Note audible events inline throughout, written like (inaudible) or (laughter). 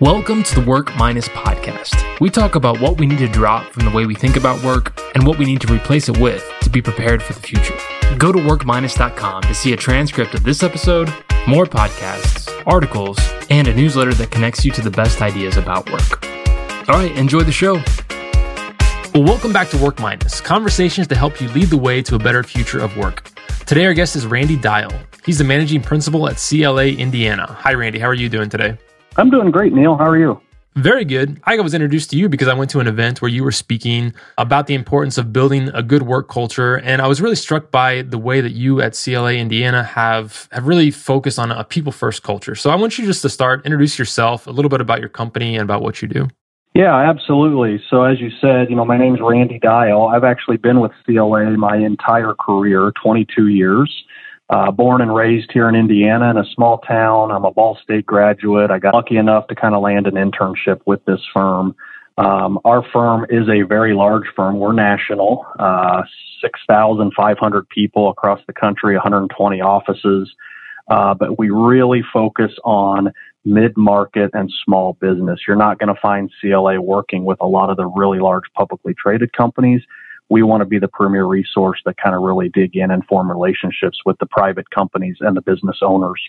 Welcome to the Work Minus podcast. We talk about what we need to drop from the way we think about work and what we need to replace it with to be prepared for the future. Go to workminus.com to see a transcript of this episode, more podcasts, articles, and a newsletter that connects you to the best ideas about work. All right, enjoy the show. Well, welcome back to Work Minus, conversations to help you lead the way to a better future of work. Today, our guest is Randie Dial. He's the managing principal at CLA Indiana. Hi, Randie. How are you doing today? I'm doing great, Neil. How are you? Very good. I was introduced to you because I went to an event where you were speaking about the importance of building a good work culture. And I was really struck by the way that you at CLA Indiana have, have really focused on a people first culture. So I want you just to start, introduce yourself, a little bit about your company and about what you do. Yeah, absolutely. So as you said, you know, my name's Randie Dial. I've actually been with CLA my entire career, 22 years. Uh, born and raised here in Indiana in a small town. I'm a Ball State graduate. I got lucky enough to kind of land an internship with this firm. Um, our firm is a very large firm. We're national, uh, 6,500 people across the country, 120 offices. Uh, but we really focus on mid market and small business. You're not going to find CLA working with a lot of the really large publicly traded companies we want to be the premier resource that kind of really dig in and form relationships with the private companies and the business owners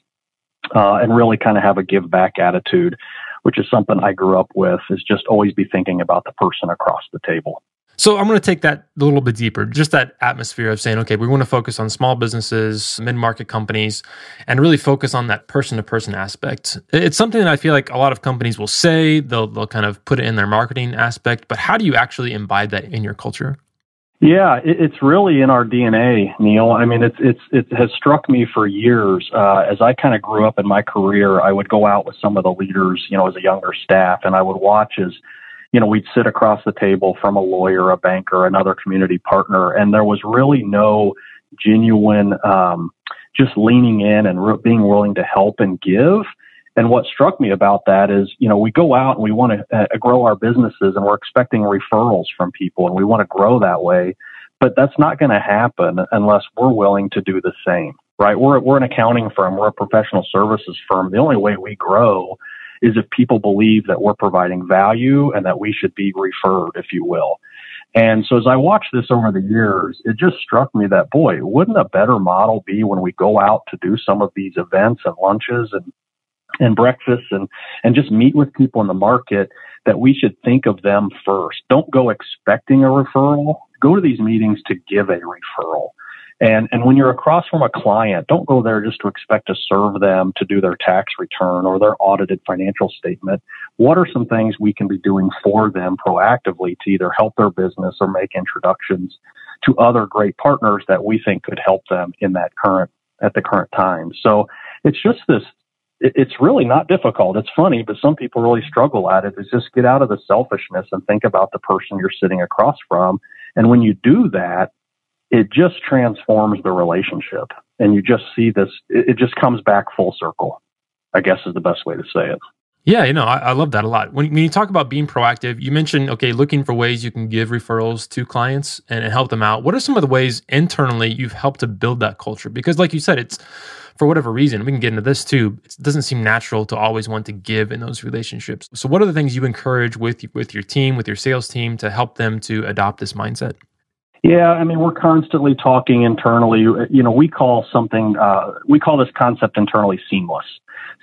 uh, and really kind of have a give back attitude which is something i grew up with is just always be thinking about the person across the table so I'm going to take that a little bit deeper, just that atmosphere of saying, okay, we want to focus on small businesses, mid-market companies, and really focus on that person-to-person aspect. It's something that I feel like a lot of companies will say, they'll they'll kind of put it in their marketing aspect, but how do you actually imbibe that in your culture? Yeah, it, it's really in our DNA, Neil. I mean, it's it's it has struck me for years. Uh, as I kind of grew up in my career, I would go out with some of the leaders, you know, as a younger staff, and I would watch as, you know, we'd sit across the table from a lawyer, a banker, another community partner, and there was really no genuine, um, just leaning in and re- being willing to help and give. And what struck me about that is, you know, we go out and we want to uh, grow our businesses and we're expecting referrals from people and we want to grow that way. But that's not going to happen unless we're willing to do the same, right? We're, we're an accounting firm. We're a professional services firm. The only way we grow is if people believe that we're providing value and that we should be referred, if you will. And so as I watched this over the years, it just struck me that, boy, wouldn't a better model be when we go out to do some of these events and lunches and and breakfasts and, and just meet with people in the market that we should think of them first. Don't go expecting a referral. Go to these meetings to give a referral. And, and when you're across from a client, don't go there just to expect to serve them to do their tax return or their audited financial statement. What are some things we can be doing for them proactively to either help their business or make introductions to other great partners that we think could help them in that current, at the current time? So it's just this it's really not difficult. It's funny, but some people really struggle at it. Is just get out of the selfishness and think about the person you're sitting across from. And when you do that, it just transforms the relationship. And you just see this, it just comes back full circle, I guess is the best way to say it. Yeah, you know, I, I, love that a lot. When, when you talk about being proactive, you mentioned, okay, looking for ways you can give referrals to clients and, and help them out. What are some of the ways internally you've helped to build that culture? Because, like you said, it's for whatever reason, we can get into this too. It doesn't seem natural to always want to give in those relationships. So, what are the things you encourage with with your team, with your sales team, to help them to adopt this mindset? Yeah, I mean, we're constantly talking internally. You know, we call something, uh, we call this concept internally seamless.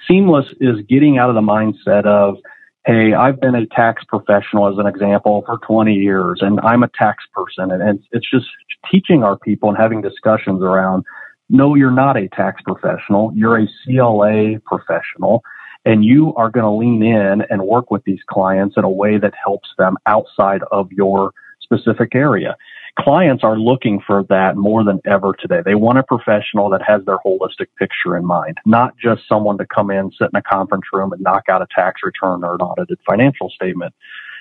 Seamless is getting out of the mindset of, hey, I've been a tax professional, as an example, for 20 years, and I'm a tax person. And, and it's just teaching our people and having discussions around no, you're not a tax professional. You're a CLA professional and you are going to lean in and work with these clients in a way that helps them outside of your specific area. Clients are looking for that more than ever today. They want a professional that has their holistic picture in mind, not just someone to come in, sit in a conference room and knock out a tax return or an audited financial statement.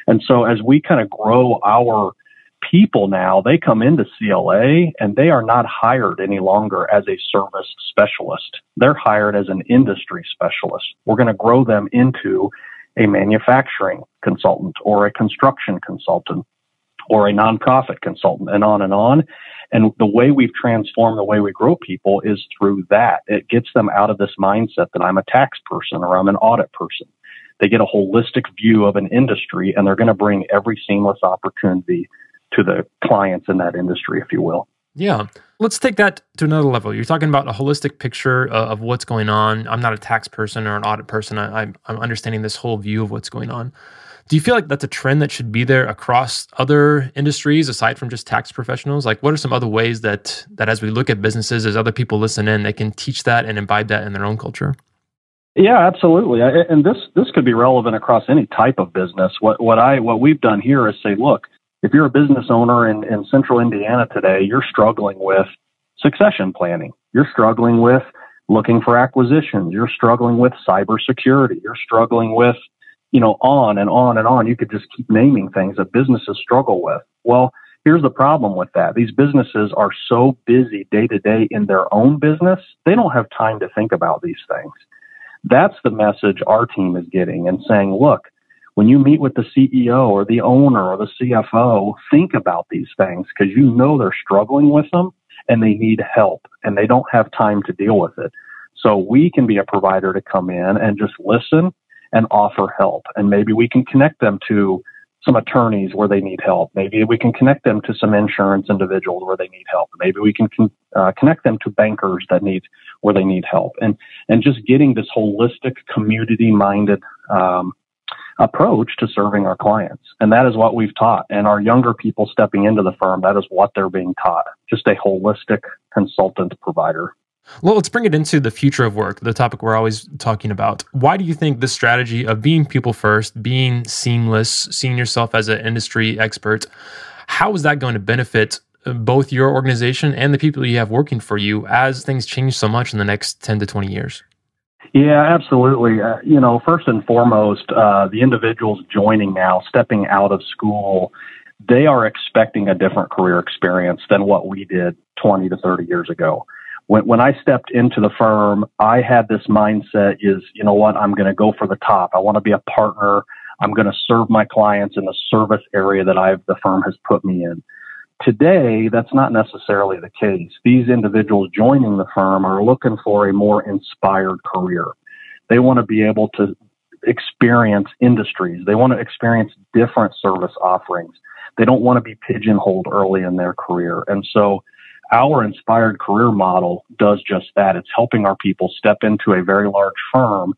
And so as we kind of grow our people now, they come into CLA and they are not hired any longer as a service specialist. They're hired as an industry specialist. We're going to grow them into a manufacturing consultant or a construction consultant or a nonprofit consultant and on and on. And the way we've transformed the way we grow people is through that. It gets them out of this mindset that I'm a tax person or I'm an audit person They get a holistic view of an industry and they're going to bring every seamless opportunity to the clients in that industry, if you will. Yeah. Let's take that to another level. You're talking about a holistic picture uh, of what's going on. I'm not a tax person or an audit person. I, I'm, I'm understanding this whole view of what's going on. Do you feel like that's a trend that should be there across other industries aside from just tax professionals? Like, what are some other ways that that as we look at businesses, as other people listen in, they can teach that and imbibe that in their own culture? Yeah, absolutely. And this this could be relevant across any type of business. What what I what we've done here is say, look, if you're a business owner in, in central Indiana today, you're struggling with succession planning. You're struggling with looking for acquisitions. You're struggling with cybersecurity. You're struggling with you know, on and on and on. You could just keep naming things that businesses struggle with. Well, here's the problem with that. These businesses are so busy day to day in their own business, they don't have time to think about these things. That's the message our team is getting and saying, look, when you meet with the CEO or the owner or the CFO, think about these things because you know they're struggling with them and they need help and they don't have time to deal with it. So we can be a provider to come in and just listen and offer help. And maybe we can connect them to some attorneys where they need help. Maybe we can connect them to some insurance individuals where they need help. Maybe we can uh, connect them to bankers that need where they need help. And and just getting this holistic, community-minded um, approach to serving our clients. And that is what we've taught. And our younger people stepping into the firm, that is what they're being taught. Just a holistic consultant provider. Well, let's bring it into the future of work, the topic we're always talking about. Why do you think this strategy of being people first, being seamless, seeing yourself as an industry expert, how is that going to benefit uh, both your organization and the people you have working for you as things change so much in the next 10 to 20 years? Yeah, absolutely. Uh, you know, first and foremost, uh, the individuals joining now, stepping out of school, they are expecting a different career experience than what we did 20 to 30 years ago when, when I stepped into the firm, I had this mindset is, you know what, I'm going to go for the top. I want to be a partner. I'm going to serve my clients in the service area that I've, the firm has put me in. Today, that's not necessarily the case. These individuals joining the firm are looking for a more inspired career. They want to be able to experience industries. They want to experience different service offerings. They don't want to be pigeonholed early in their career. And so our inspired career model does just that. It's helping our people step into a very large firm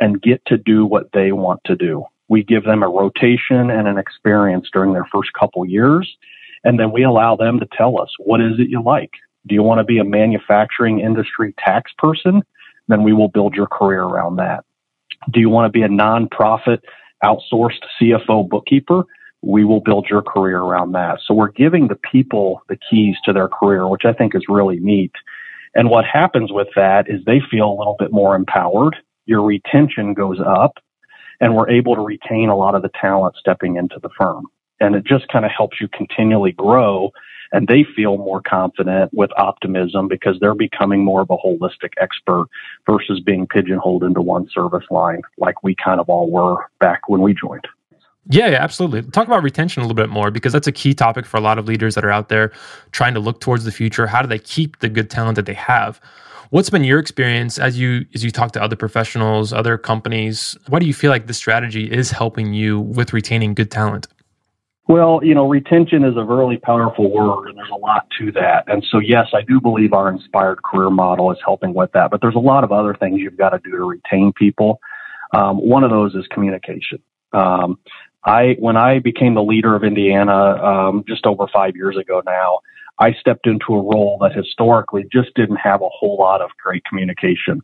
and get to do what they want to do. We give them a rotation and an experience during their first couple years, and then we allow them to tell us, what is it you like? Do you want to be a manufacturing industry tax person? Then we will build your career around that. Do you want to be a nonprofit outsourced CFO bookkeeper? we will build your career around that. So we're giving the people the keys to their career, which I think is really neat. And what happens with that is they feel a little bit more empowered. Your retention goes up and we're able to retain a lot of the talent stepping into the firm. And it just kind of helps you continually grow and they feel more confident with optimism because they're becoming more of a holistic expert versus being pigeonholed into one service line like we kind of all were back when we joined. Yeah, yeah, absolutely. Talk about retention a little bit more because that's a key topic for a lot of leaders that are out there trying to look towards the future. How do they keep the good talent that they have? What's been your experience as you as you talk to other professionals, other companies? Why do you feel like this strategy is helping you with retaining good talent? Well, you know, retention is a really powerful word, and there's a lot to that. And so, yes, I do believe our inspired career model is helping with that. But there's a lot of other things you've got to do to retain people. Um, one of those is communication. Um, I when I became the leader of Indiana um, just over five years ago now, I stepped into a role that historically just didn't have a whole lot of great communication.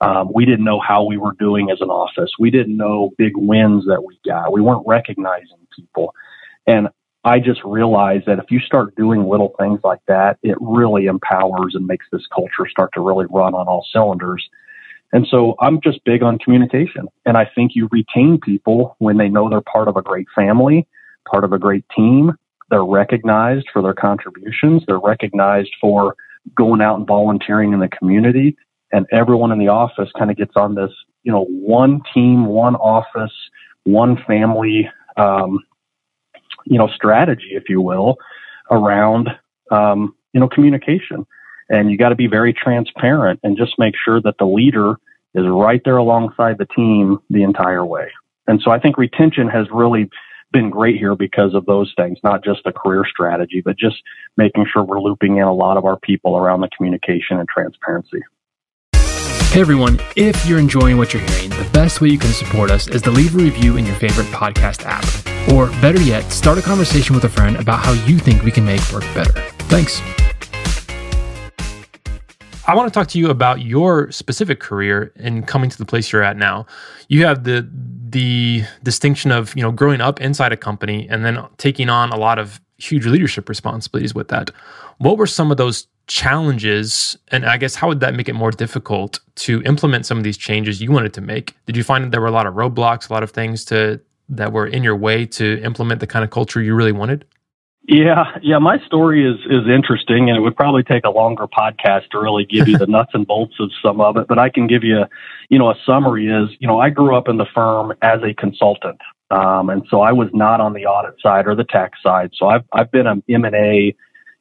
Um, we didn't know how we were doing as an office. We didn't know big wins that we got. We weren't recognizing people. And I just realized that if you start doing little things like that, it really empowers and makes this culture start to really run on all cylinders. And so I'm just big on communication. And I think you retain people when they know they're part of a great family, part of a great team. They're recognized for their contributions. They're recognized for going out and volunteering in the community. And everyone in the office kind of gets on this, you know, one team, one office, one family, um, you know, strategy, if you will, around, um, you know, communication. And you got to be very transparent and just make sure that the leader is right there alongside the team the entire way. And so I think retention has really been great here because of those things, not just the career strategy, but just making sure we're looping in a lot of our people around the communication and transparency. Hey everyone, if you're enjoying what you're hearing, the best way you can support us is to leave a review in your favorite podcast app. Or better yet, start a conversation with a friend about how you think we can make work better. Thanks. I want to talk to you about your specific career and coming to the place you're at now. You have the the distinction of, you know, growing up inside a company and then taking on a lot of huge leadership responsibilities with that. What were some of those challenges and i guess how would that make it more difficult to implement some of these changes you wanted to make did you find that there were a lot of roadblocks a lot of things to that were in your way to implement the kind of culture you really wanted yeah yeah my story is is interesting and it would probably take a longer podcast to really give you the (laughs) nuts and bolts of some of it but i can give you you know a summary is you know i grew up in the firm as a consultant um, and so i was not on the audit side or the tax side so i've i've been an m&a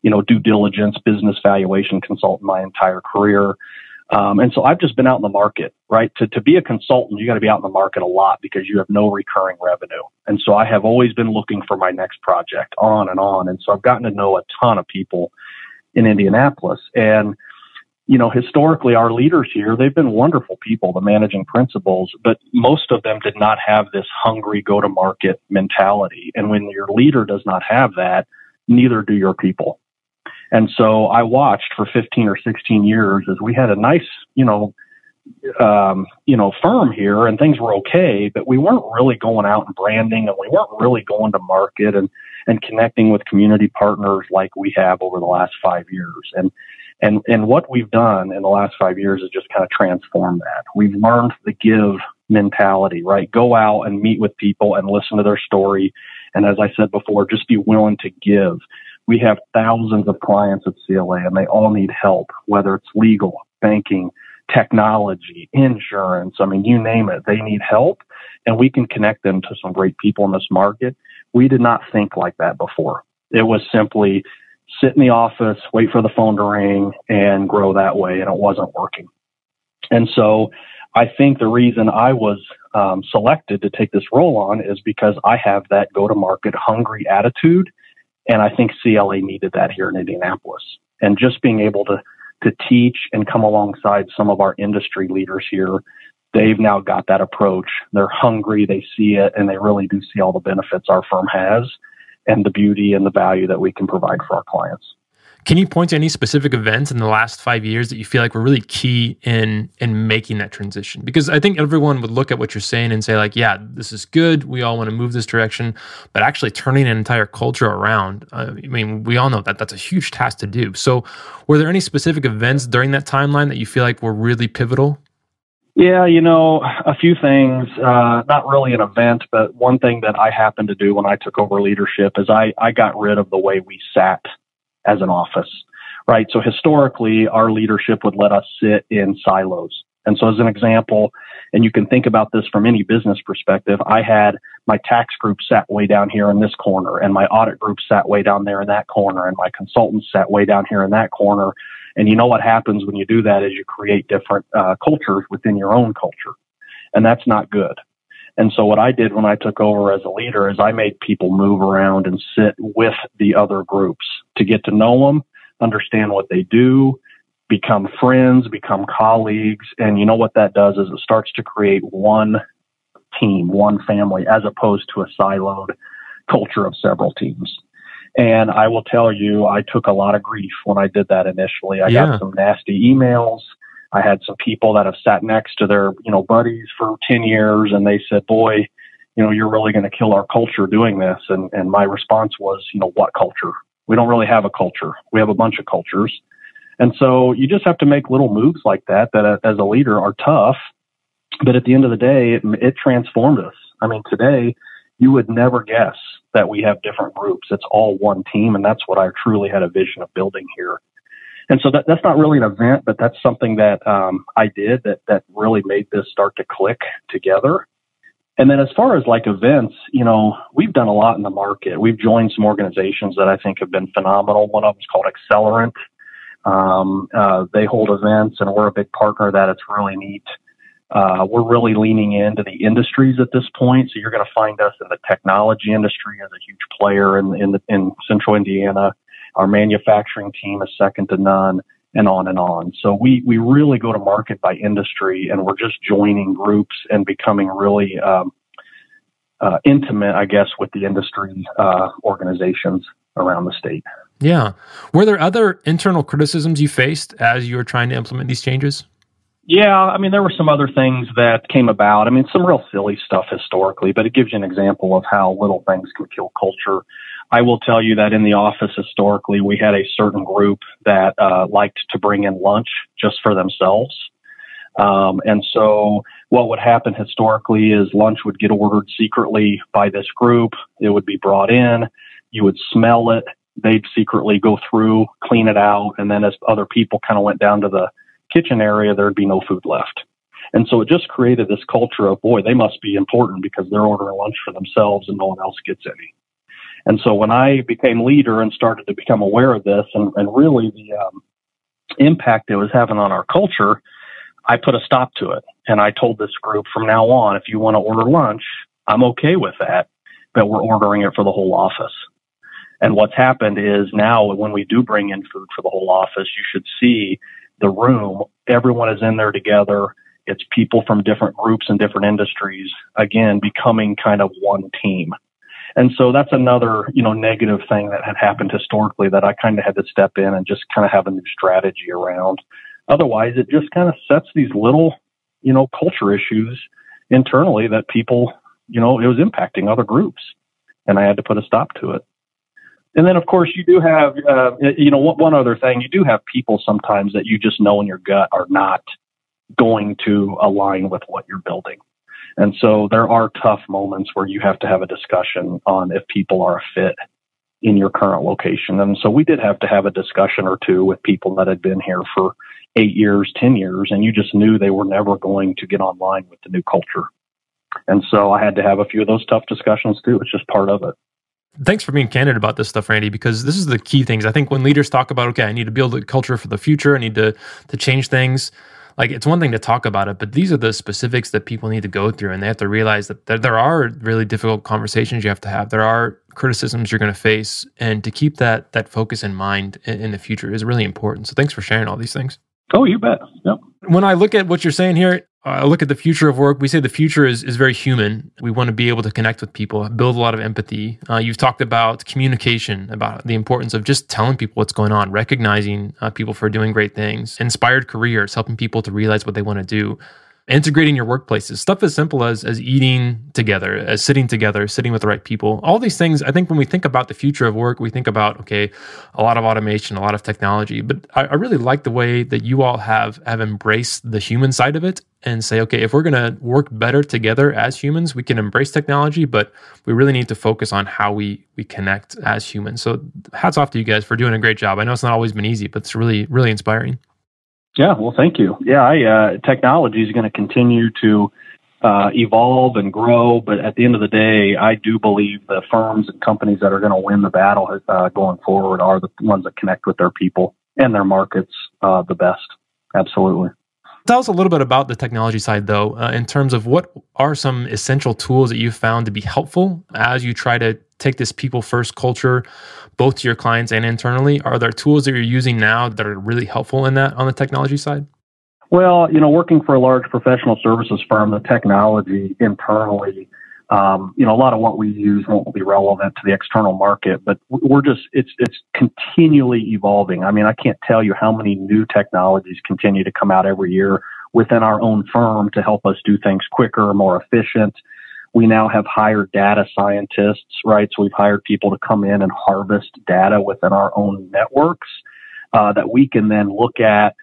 you know, due diligence, business valuation consultant my entire career. Um, and so I've just been out in the market, right? To, to be a consultant, you got to be out in the market a lot because you have no recurring revenue. And so I have always been looking for my next project on and on. And so I've gotten to know a ton of people in Indianapolis. And, you know, historically, our leaders here, they've been wonderful people, the managing principals, but most of them did not have this hungry go to market mentality. And when your leader does not have that, neither do your people. And so I watched for 15 or 16 years as we had a nice, you know, um, you know, firm here and things were okay, but we weren't really going out and branding and we weren't really going to market and, and connecting with community partners like we have over the last five years. And, and, and what we've done in the last five years is just kind of transform that. We've learned the give mentality, right? Go out and meet with people and listen to their story. And as I said before, just be willing to give we have thousands of clients at CLA and they all need help, whether it's legal, banking, technology, insurance. I mean, you name it, they need help and we can connect them to some great people in this market. We did not think like that before. It was simply sit in the office, wait for the phone to ring and grow that way. And it wasn't working. And so I think the reason I was um, selected to take this role on is because I have that go to market hungry attitude and I think CLA needed that here in Indianapolis. And just being able to, to teach and come alongside some of our industry leaders here, they've now got that approach. They're hungry, they see it, and they really do see all the benefits our firm has and the beauty and the value that we can provide for our clients. Can you point to any specific events in the last five years that you feel like were really key in in making that transition? Because I think everyone would look at what you're saying and say like, yeah, this is good. We all want to move this direction, but actually turning an entire culture around. Uh, I mean, we all know that that's a huge task to do. So, were there any specific events during that timeline that you feel like were really pivotal? Yeah, you know, a few things. Uh, not really an event, but one thing that I happened to do when I took over leadership is I I got rid of the way we sat as an office, right? So historically, our leadership would let us sit in silos. And so, as an example, and you can think about this from any business perspective, I had my tax group sat way down here in this corner, and my audit group sat way down there in that corner, and my consultants sat way down here in that corner. And you know what happens when you do that is you create different uh, cultures within your own culture. And that's not good. And so what I did when I took over as a leader is I made people move around and sit with the other groups to get to know them, understand what they do, become friends, become colleagues. And you know what that does is it starts to create one team, one family, as opposed to a siloed culture of several teams. And I will tell you, I took a lot of grief when I did that initially. I yeah. got some nasty emails. I had some people that have sat next to their, you know, buddies for 10 years and they said, boy, you know, you're really going to kill our culture doing this. And, and my response was, you know, what culture? We don't really have a culture. We have a bunch of cultures. And so you just have to make little moves like that, that uh, as a leader are tough. But at the end of the day, it, it transformed us. I mean, today you would never guess that we have different groups. It's all one team. And that's what I truly had a vision of building here. And so that, that's not really an event, but that's something that um, I did that that really made this start to click together. And then as far as like events, you know, we've done a lot in the market. We've joined some organizations that I think have been phenomenal. One of them is called Accelerant. Um, uh, they hold events, and we're a big partner that. It's really neat. Uh, we're really leaning into the industries at this point. So you're going to find us in the technology industry as a huge player in, in, the, in central Indiana. Our manufacturing team is second to none and on and on. So we, we really go to market by industry and we're just joining groups and becoming really, um, uh, intimate, I guess, with the industry, uh, organizations around the state. Yeah. Were there other internal criticisms you faced as you were trying to implement these changes? Yeah, I mean, there were some other things that came about. I mean, some real silly stuff historically, but it gives you an example of how little things can kill culture. I will tell you that in the office historically, we had a certain group that uh, liked to bring in lunch just for themselves. Um, and so what would happen historically is lunch would get ordered secretly by this group. It would be brought in. You would smell it. They'd secretly go through, clean it out. And then as other people kind of went down to the kitchen area, there'd be no food left. And so it just created this culture of, boy, they must be important because they're ordering lunch for themselves and no one else gets any. And so when I became leader and started to become aware of this and, and really the um, impact it was having on our culture, I put a stop to it. And I told this group from now on, if you want to order lunch, I'm okay with that, but we're ordering it for the whole office. And what's happened is now when we do bring in food for the whole office, you should see the room. Everyone is in there together. It's people from different groups and different industries, again, becoming kind of one team. And so that's another, you know, negative thing that had happened historically that I kind of had to step in and just kind of have a new strategy around. Otherwise, it just kind of sets these little, you know, culture issues internally that people, you know, it was impacting other groups. And I had to put a stop to it. And then, of course, you do have, uh, you know, one other thing, you do have people sometimes that you just know in your gut are not going to align with what you're building. And so there are tough moments where you have to have a discussion on if people are a fit in your current location. And so we did have to have a discussion or two with people that had been here for eight years, 10 years, and you just knew they were never going to get online with the new culture. And so I had to have a few of those tough discussions too. It's just part of it. Thanks for being candid about this stuff, Randie, because this is the key things. I think when leaders talk about, okay, I need to build a culture for the future, I need to to change things. Like it's one thing to talk about it, but these are the specifics that people need to go through, and they have to realize that there, there are really difficult conversations you have to have. There are criticisms you're going to face, and to keep that that focus in mind in, in the future is really important. So, thanks for sharing all these things. Oh, you bet. Yep. When I look at what you're saying here, I look at the future of work. We say the future is, is very human. We want to be able to connect with people, build a lot of empathy. Uh, you've talked about communication, about the importance of just telling people what's going on, recognizing uh, people for doing great things, inspired careers, helping people to realize what they want to do integrating your workplaces stuff as simple as as eating together as sitting together sitting with the right people all these things i think when we think about the future of work we think about okay a lot of automation a lot of technology but i, I really like the way that you all have have embraced the human side of it and say okay if we're going to work better together as humans we can embrace technology but we really need to focus on how we we connect as humans so hats off to you guys for doing a great job i know it's not always been easy but it's really really inspiring yeah, well, thank you. Yeah, I, uh, technology is going to continue to uh, evolve and grow, but at the end of the day, I do believe the firms and companies that are going to win the battle uh, going forward are the ones that connect with their people and their markets uh, the best. Absolutely. Tell us a little bit about the technology side, though, uh, in terms of what are some essential tools that you've found to be helpful as you try to take this people first culture both to your clients and internally? Are there tools that you're using now that are really helpful in that on the technology side? Well, you know, working for a large professional services firm, the technology internally, um, you know, a lot of what we use won't be relevant to the external market, but we're just, it's, it's continually evolving. I mean, I can't tell you how many new technologies continue to come out every year within our own firm to help us do things quicker, more efficient. We now have hired data scientists, right? So we've hired people to come in and harvest data within our own networks uh, that we can then look at,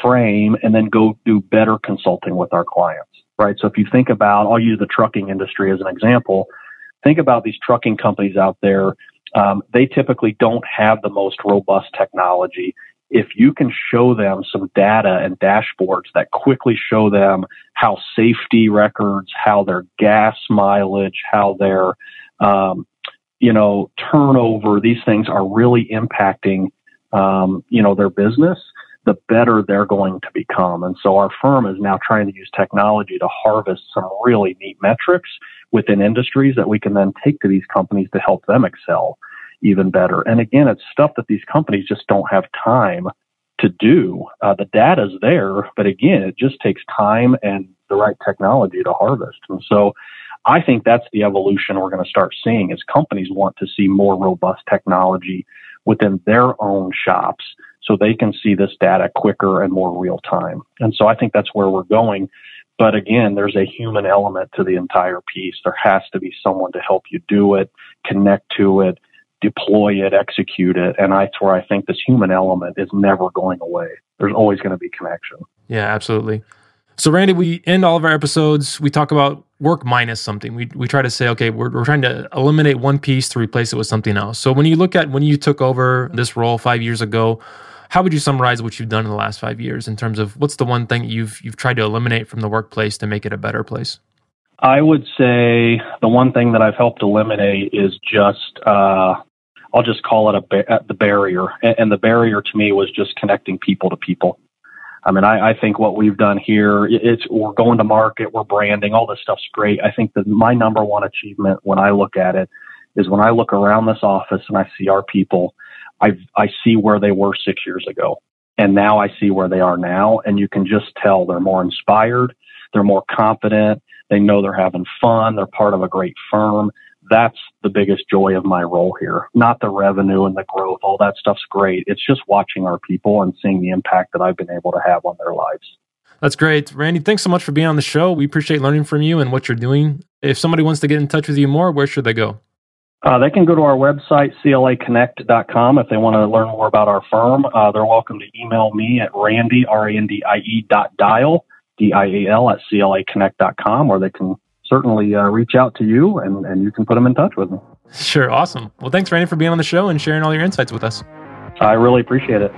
frame, and then go do better consulting with our clients, right? So if you think about, I'll use the trucking industry as an example. Think about these trucking companies out there. Um, they typically don't have the most robust technology if you can show them some data and dashboards that quickly show them how safety records, how their gas mileage, how their, um, you know, turnover, these things are really impacting, um, you know, their business, the better they're going to become. And so our firm is now trying to use technology to harvest some really neat metrics within industries that we can then take to these companies to help them excel even better. And again, it's stuff that these companies just don't have time to do. Uh, the data's there, but again, it just takes time and the right technology to harvest. And so I think that's the evolution we're going to start seeing as companies want to see more robust technology within their own shops so they can see this data quicker and more real time. And so I think that's where we're going. But again, there's a human element to the entire piece. There has to be someone to help you do it, connect to it, deploy it, execute it. And that's where I think this human element is never going away. There's always going to be connection. Yeah, absolutely. So, Randie, we end all of our episodes. We talk about work minus something. We, we try to say, okay, we're, we're trying to eliminate one piece to replace it with something else. So, when you look at when you took over this role five years ago, how would you summarize what you've done in the last five years in terms of what's the one thing you've you've tried to eliminate from the workplace to make it a better place? I would say the one thing that I've helped eliminate is just uh, I'll just call it a ba- uh, the barrier, and, and the barrier to me was just connecting people to people. I mean, I, I think what we've done here, it's we're going to market, we're branding, all this stuff's great. I think that my number one achievement when I look at it is when I look around this office and I see our people, I I see where they were six years ago, and now I see where they are now, and you can just tell they're more inspired, they're more confident, they know they're having fun, they're part of a great firm. That's the biggest joy of my role here. Not the revenue and the growth, all that stuff's great. It's just watching our people and seeing the impact that I've been able to have on their lives. That's great. Randie, thanks so much for being on the show. We appreciate learning from you and what you're doing. If somebody wants to get in touch with you more, where should they go? Uh, they can go to our website, claconnect.com, if they want to learn more about our firm. Uh, they're welcome to email me at randie, R-A-N-D-I-E dot dial, D-I-A-L at claconnect.com, or they can certainly uh, reach out to you and, and you can put them in touch with me. Sure. Awesome. Well, thanks, Randie, for being on the show and sharing all your insights with us. I really appreciate it.